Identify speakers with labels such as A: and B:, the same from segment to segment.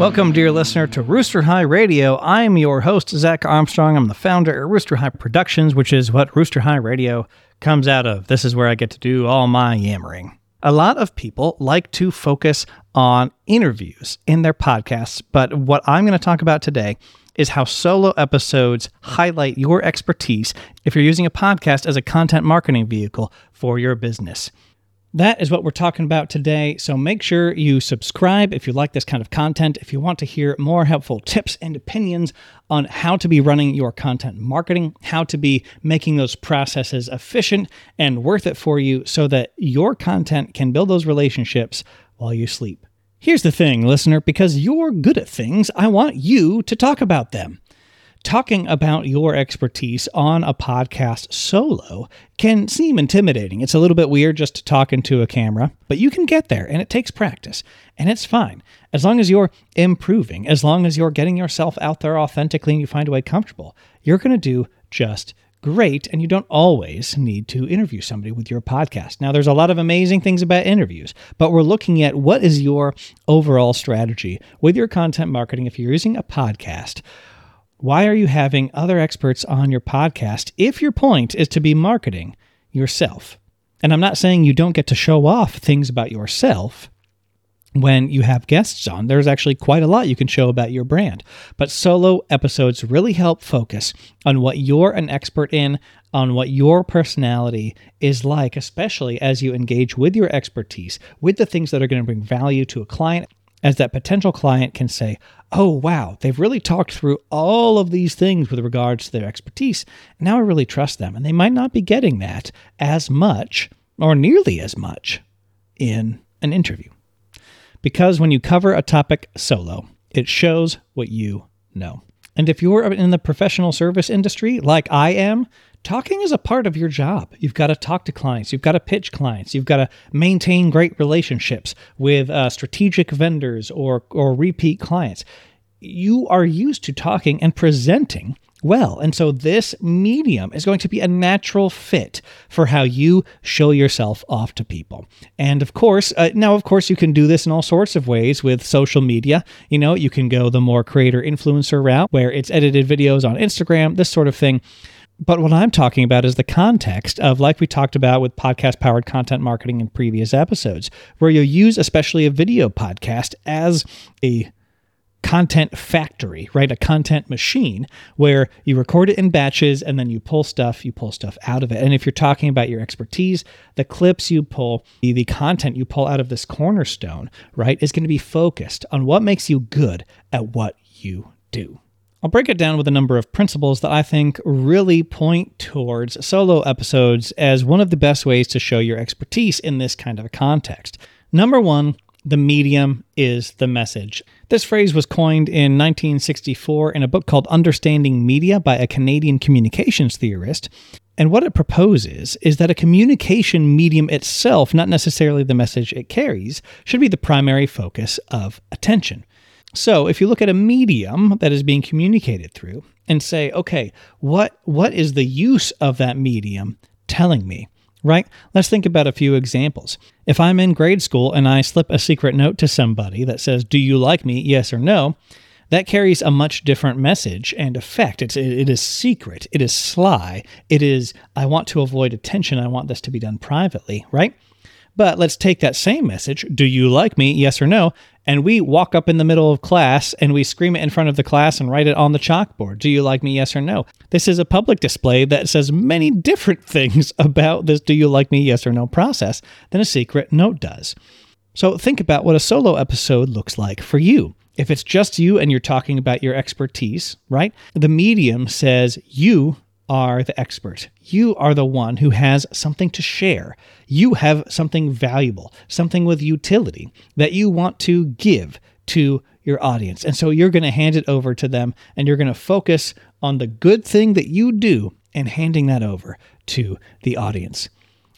A: Welcome, dear listener, to Rooster High Radio. I am your host, Zach Armstrong. I'm the founder of Rooster High Productions, which is what Rooster High Radio comes out of. This is where I get to do all my yammering. A lot of people like to focus on interviews in their podcasts, but what I'm going to talk about today is how solo episodes highlight your expertise if you're using a podcast as a content marketing vehicle for your business. That is what we're talking about today. So make sure you subscribe if you like this kind of content. If you want to hear more helpful tips and opinions on how to be running your content marketing, how to be making those processes efficient and worth it for you so that your content can build those relationships while you sleep. Here's the thing, listener because you're good at things, I want you to talk about them talking about your expertise on a podcast solo can seem intimidating. It's a little bit weird just to talk into a camera, but you can get there and it takes practice and it's fine. As long as you're improving, as long as you're getting yourself out there authentically and you find a way comfortable, you're going to do just great and you don't always need to interview somebody with your podcast. Now there's a lot of amazing things about interviews, but we're looking at what is your overall strategy with your content marketing if you're using a podcast why are you having other experts on your podcast if your point is to be marketing yourself? And I'm not saying you don't get to show off things about yourself when you have guests on. There's actually quite a lot you can show about your brand. But solo episodes really help focus on what you're an expert in, on what your personality is like, especially as you engage with your expertise, with the things that are going to bring value to a client as that potential client can say, oh, wow, they've really talked through all of these things with regards to their expertise. Now I really trust them. And they might not be getting that as much or nearly as much in an interview. Because when you cover a topic solo, it shows what you know. And if you're in the professional service industry like I am, talking is a part of your job. You've got to talk to clients, you've got to pitch clients, you've got to maintain great relationships with uh, strategic vendors or, or repeat clients. You are used to talking and presenting well. And so this medium is going to be a natural fit for how you show yourself off to people. And of course, uh, now, of course, you can do this in all sorts of ways with social media. You know, you can go the more creator influencer route where it's edited videos on Instagram, this sort of thing. But what I'm talking about is the context of, like we talked about with podcast powered content marketing in previous episodes, where you'll use especially a video podcast as a content factory, right? A content machine where you record it in batches and then you pull stuff, you pull stuff out of it. And if you're talking about your expertise, the clips you pull, the, the content you pull out of this cornerstone, right, is going to be focused on what makes you good at what you do. I'll break it down with a number of principles that I think really point towards solo episodes as one of the best ways to show your expertise in this kind of a context. Number one, the medium is the message. This phrase was coined in 1964 in a book called Understanding Media by a Canadian communications theorist. And what it proposes is that a communication medium itself, not necessarily the message it carries, should be the primary focus of attention. So if you look at a medium that is being communicated through and say, okay, what what is the use of that medium telling me? Right? Let's think about a few examples. If I'm in grade school and I slip a secret note to somebody that says, "Do you like me? Yes or no?" that carries a much different message and effect. It's, it is secret. It is sly. It is, I want to avoid attention. I want this to be done privately, right? But let's take that same message, do you like me? Yes or no? And we walk up in the middle of class and we scream it in front of the class and write it on the chalkboard. Do you like me? Yes or no? This is a public display that says many different things about this do you like me? Yes or no process than a secret note does. So think about what a solo episode looks like for you. If it's just you and you're talking about your expertise, right? The medium says you are the expert. You are the one who has something to share. You have something valuable, something with utility that you want to give to your audience. And so you're going to hand it over to them and you're going to focus on the good thing that you do and handing that over to the audience.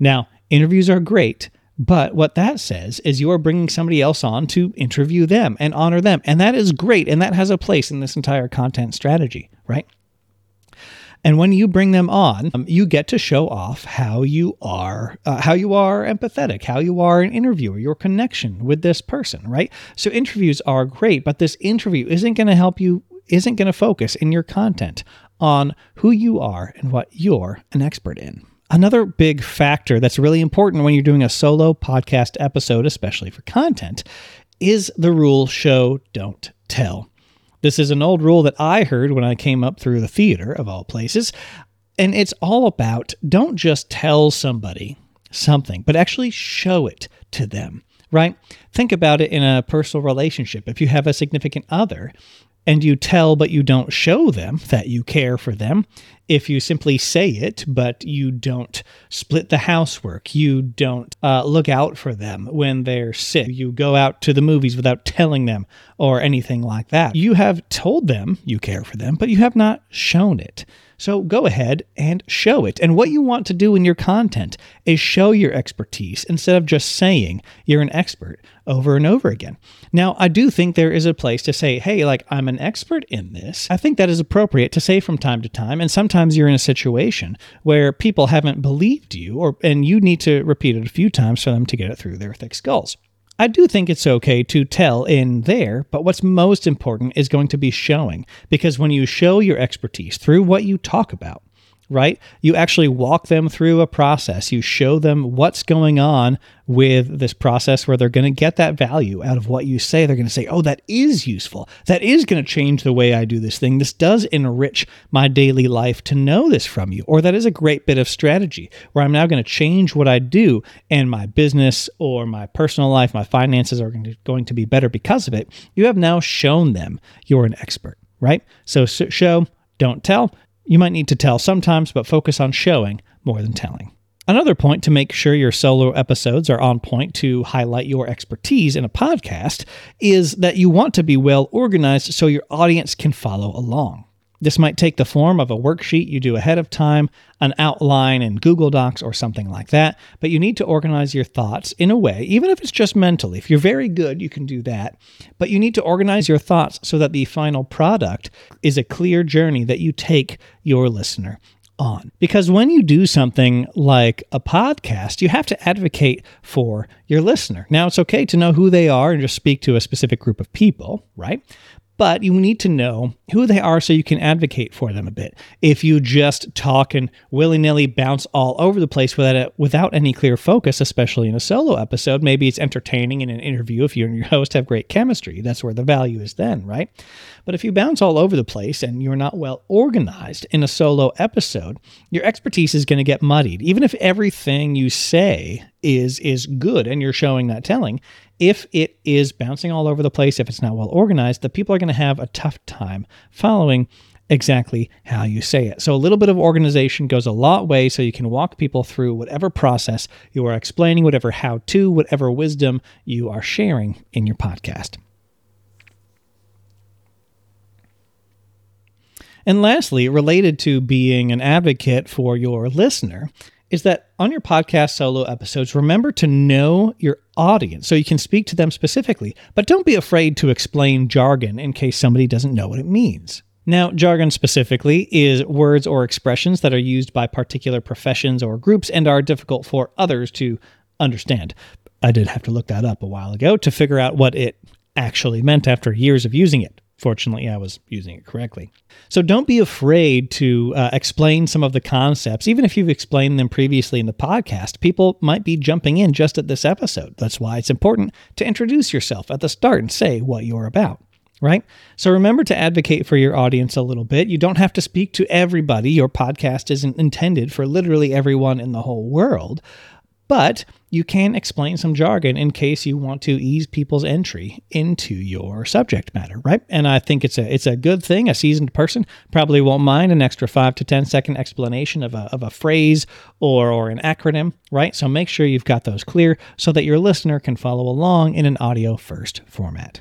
A: Now, interviews are great, but what that says is you are bringing somebody else on to interview them and honor them. And that is great. And that has a place in this entire content strategy, right? And when you bring them on, um, you get to show off how you are, uh, how you are empathetic, how you are an interviewer, your connection with this person, right? So interviews are great, but this interview isn't going to help you, isn't going to focus in your content on who you are and what you're an expert in. Another big factor that's really important when you're doing a solo podcast episode, especially for content, is the rule show, don't tell. This is an old rule that I heard when I came up through the theater, of all places. And it's all about don't just tell somebody something, but actually show it to them, right? Think about it in a personal relationship. If you have a significant other and you tell but you don't show them that you care for them, if you simply say it but you don't split the housework, you don't uh, look out for them when they're sick, you go out to the movies without telling them or anything like that, you have told them you care for them, but you have not shown it. So go ahead and show it. And what you want to do in your content is show your expertise instead of just saying you're an expert over and over again. Now, I do think there is a place to say, hey, like I'm an expert in this. I think that is appropriate to say from time to time. And sometimes you're in a situation where people haven't believed you or and you need to repeat it a few times for them to get it through their thick skulls. I do think it's okay to tell in there, but what's most important is going to be showing. Because when you show your expertise through what you talk about, right? You actually walk them through a process. You show them what's going on with this process where they're going to get that value out of what you say. They're going to say, oh, that is useful. That is going to change the way I do this thing. This does enrich my daily life to know this from you. Or that is a great bit of strategy where I'm now going to change what I do and my business or my personal life, my finances are going to be better because of it. You have now shown them you're an expert, right? So show, don't tell. You might need to tell sometimes, but focus on showing more than telling. Another point to make sure your solo episodes are on point to highlight your expertise in a podcast is that you want to be well organized so your audience can follow along. This might take the form of a worksheet you do ahead of time, an outline in Google Docs, or something like that, but you need to organize your thoughts in a way, even if it's just mentally. If you're very good, you can do that, but you need to organize your thoughts so that the final product is a clear journey that you take your listener on. Because when you do something like a podcast, you have to advocate for your listener. Now, it's okay to know who they are and just speak to a specific group of people, right? But you need to know who they are so you can advocate for them a bit. If you just talk and willy nilly bounce all over the place without, a, without any clear focus, especially in a solo episode, maybe it's entertaining in an interview if you and your host have great chemistry. That's where the value is then, right? But if you bounce all over the place and you're not well organized in a solo episode, your expertise is going to get muddied. Even if everything you say is is good and you're showing that telling, if it is bouncing all over the place, if it's not well organized, the people are going to have a tough time following exactly how you say it. So a little bit of organization goes a lot way so you can walk people through whatever process you are explaining, whatever how to, whatever wisdom you are sharing in your podcast. And lastly, related to being an advocate for your listener, is that on your podcast solo episodes, remember to know your audience so you can speak to them specifically, but don't be afraid to explain jargon in case somebody doesn't know what it means. Now, jargon specifically is words or expressions that are used by particular professions or groups and are difficult for others to understand. I did have to look that up a while ago to figure out what it actually meant after years of using it. Fortunately, I was using it correctly. So don't be afraid to uh, explain some of the concepts. Even if you've explained them previously in the podcast, people might be jumping in just at this episode. That's why it's important to introduce yourself at the start and say what you're about. Right? So remember to advocate for your audience a little bit. You don't have to speak to everybody. Your podcast isn't intended for literally everyone in the whole world but you can explain some jargon in case you want to ease people's entry into your subject matter, right? And I think it's a it's a good thing. A seasoned person probably won't mind an extra five to ten second explanation of a, of a phrase or, or an acronym, right? So make sure you've got those clear so that your listener can follow along in an audio first format.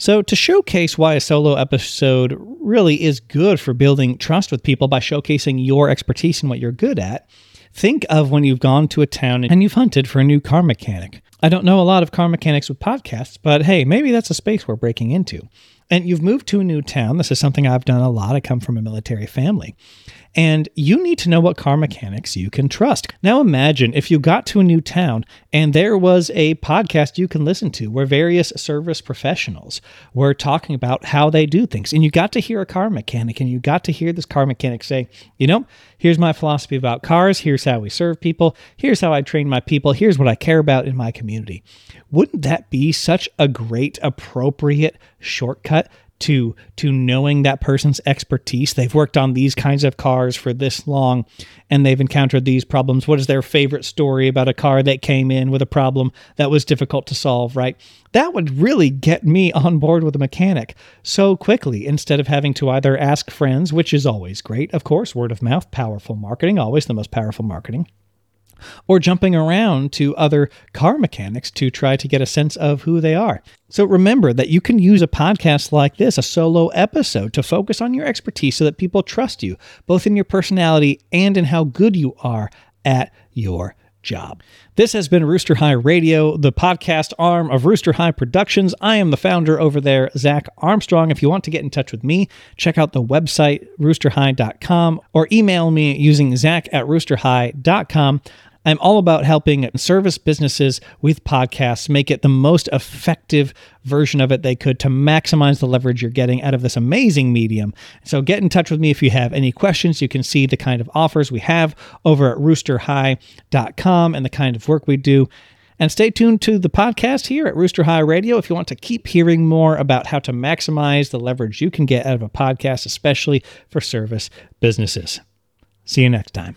A: So, to showcase why a solo episode really is good for building trust with people by showcasing your expertise and what you're good at, Think of when you've gone to a town and you've hunted for a new car mechanic. I don't know a lot of car mechanics with podcasts, but hey, maybe that's a space we're breaking into. And you've moved to a new town. This is something I've done a lot. I come from a military family. And you need to know what car mechanics you can trust. Now imagine if you got to a new town and there was a podcast you can listen to where various service professionals were talking about how they do things. And you got to hear a car mechanic and you got to hear this car mechanic say, you know, here's my philosophy about cars. Here's how we serve people. Here's how I train my people. Here's what I care about in my community. Wouldn't that be such a great, appropriate shortcut to to knowing that person's expertise. They've worked on these kinds of cars for this long and they've encountered these problems. What is their favorite story about a car that came in with a problem that was difficult to solve right? That would really get me on board with a mechanic so quickly instead of having to either ask friends which is always great of course word of mouth powerful marketing always the most powerful marketing or jumping around to other car mechanics to try to get a sense of who they are. So remember that you can use a podcast like this, a solo episode, to focus on your expertise so that people trust you, both in your personality and in how good you are at your job. This has been Rooster High Radio, the podcast arm of Rooster High Productions. I am the founder over there, Zach Armstrong. If you want to get in touch with me, check out the website, roosterhigh.com, or email me using zach at roosterhigh.com. I'm all about helping service businesses with podcasts make it the most effective version of it they could to maximize the leverage you're getting out of this amazing medium. So get in touch with me if you have any questions. You can see the kind of offers we have over at roosterhigh.com and the kind of work we do. And stay tuned to the podcast here at Rooster High Radio if you want to keep hearing more about how to maximize the leverage you can get out of a podcast, especially for service businesses. See you next time.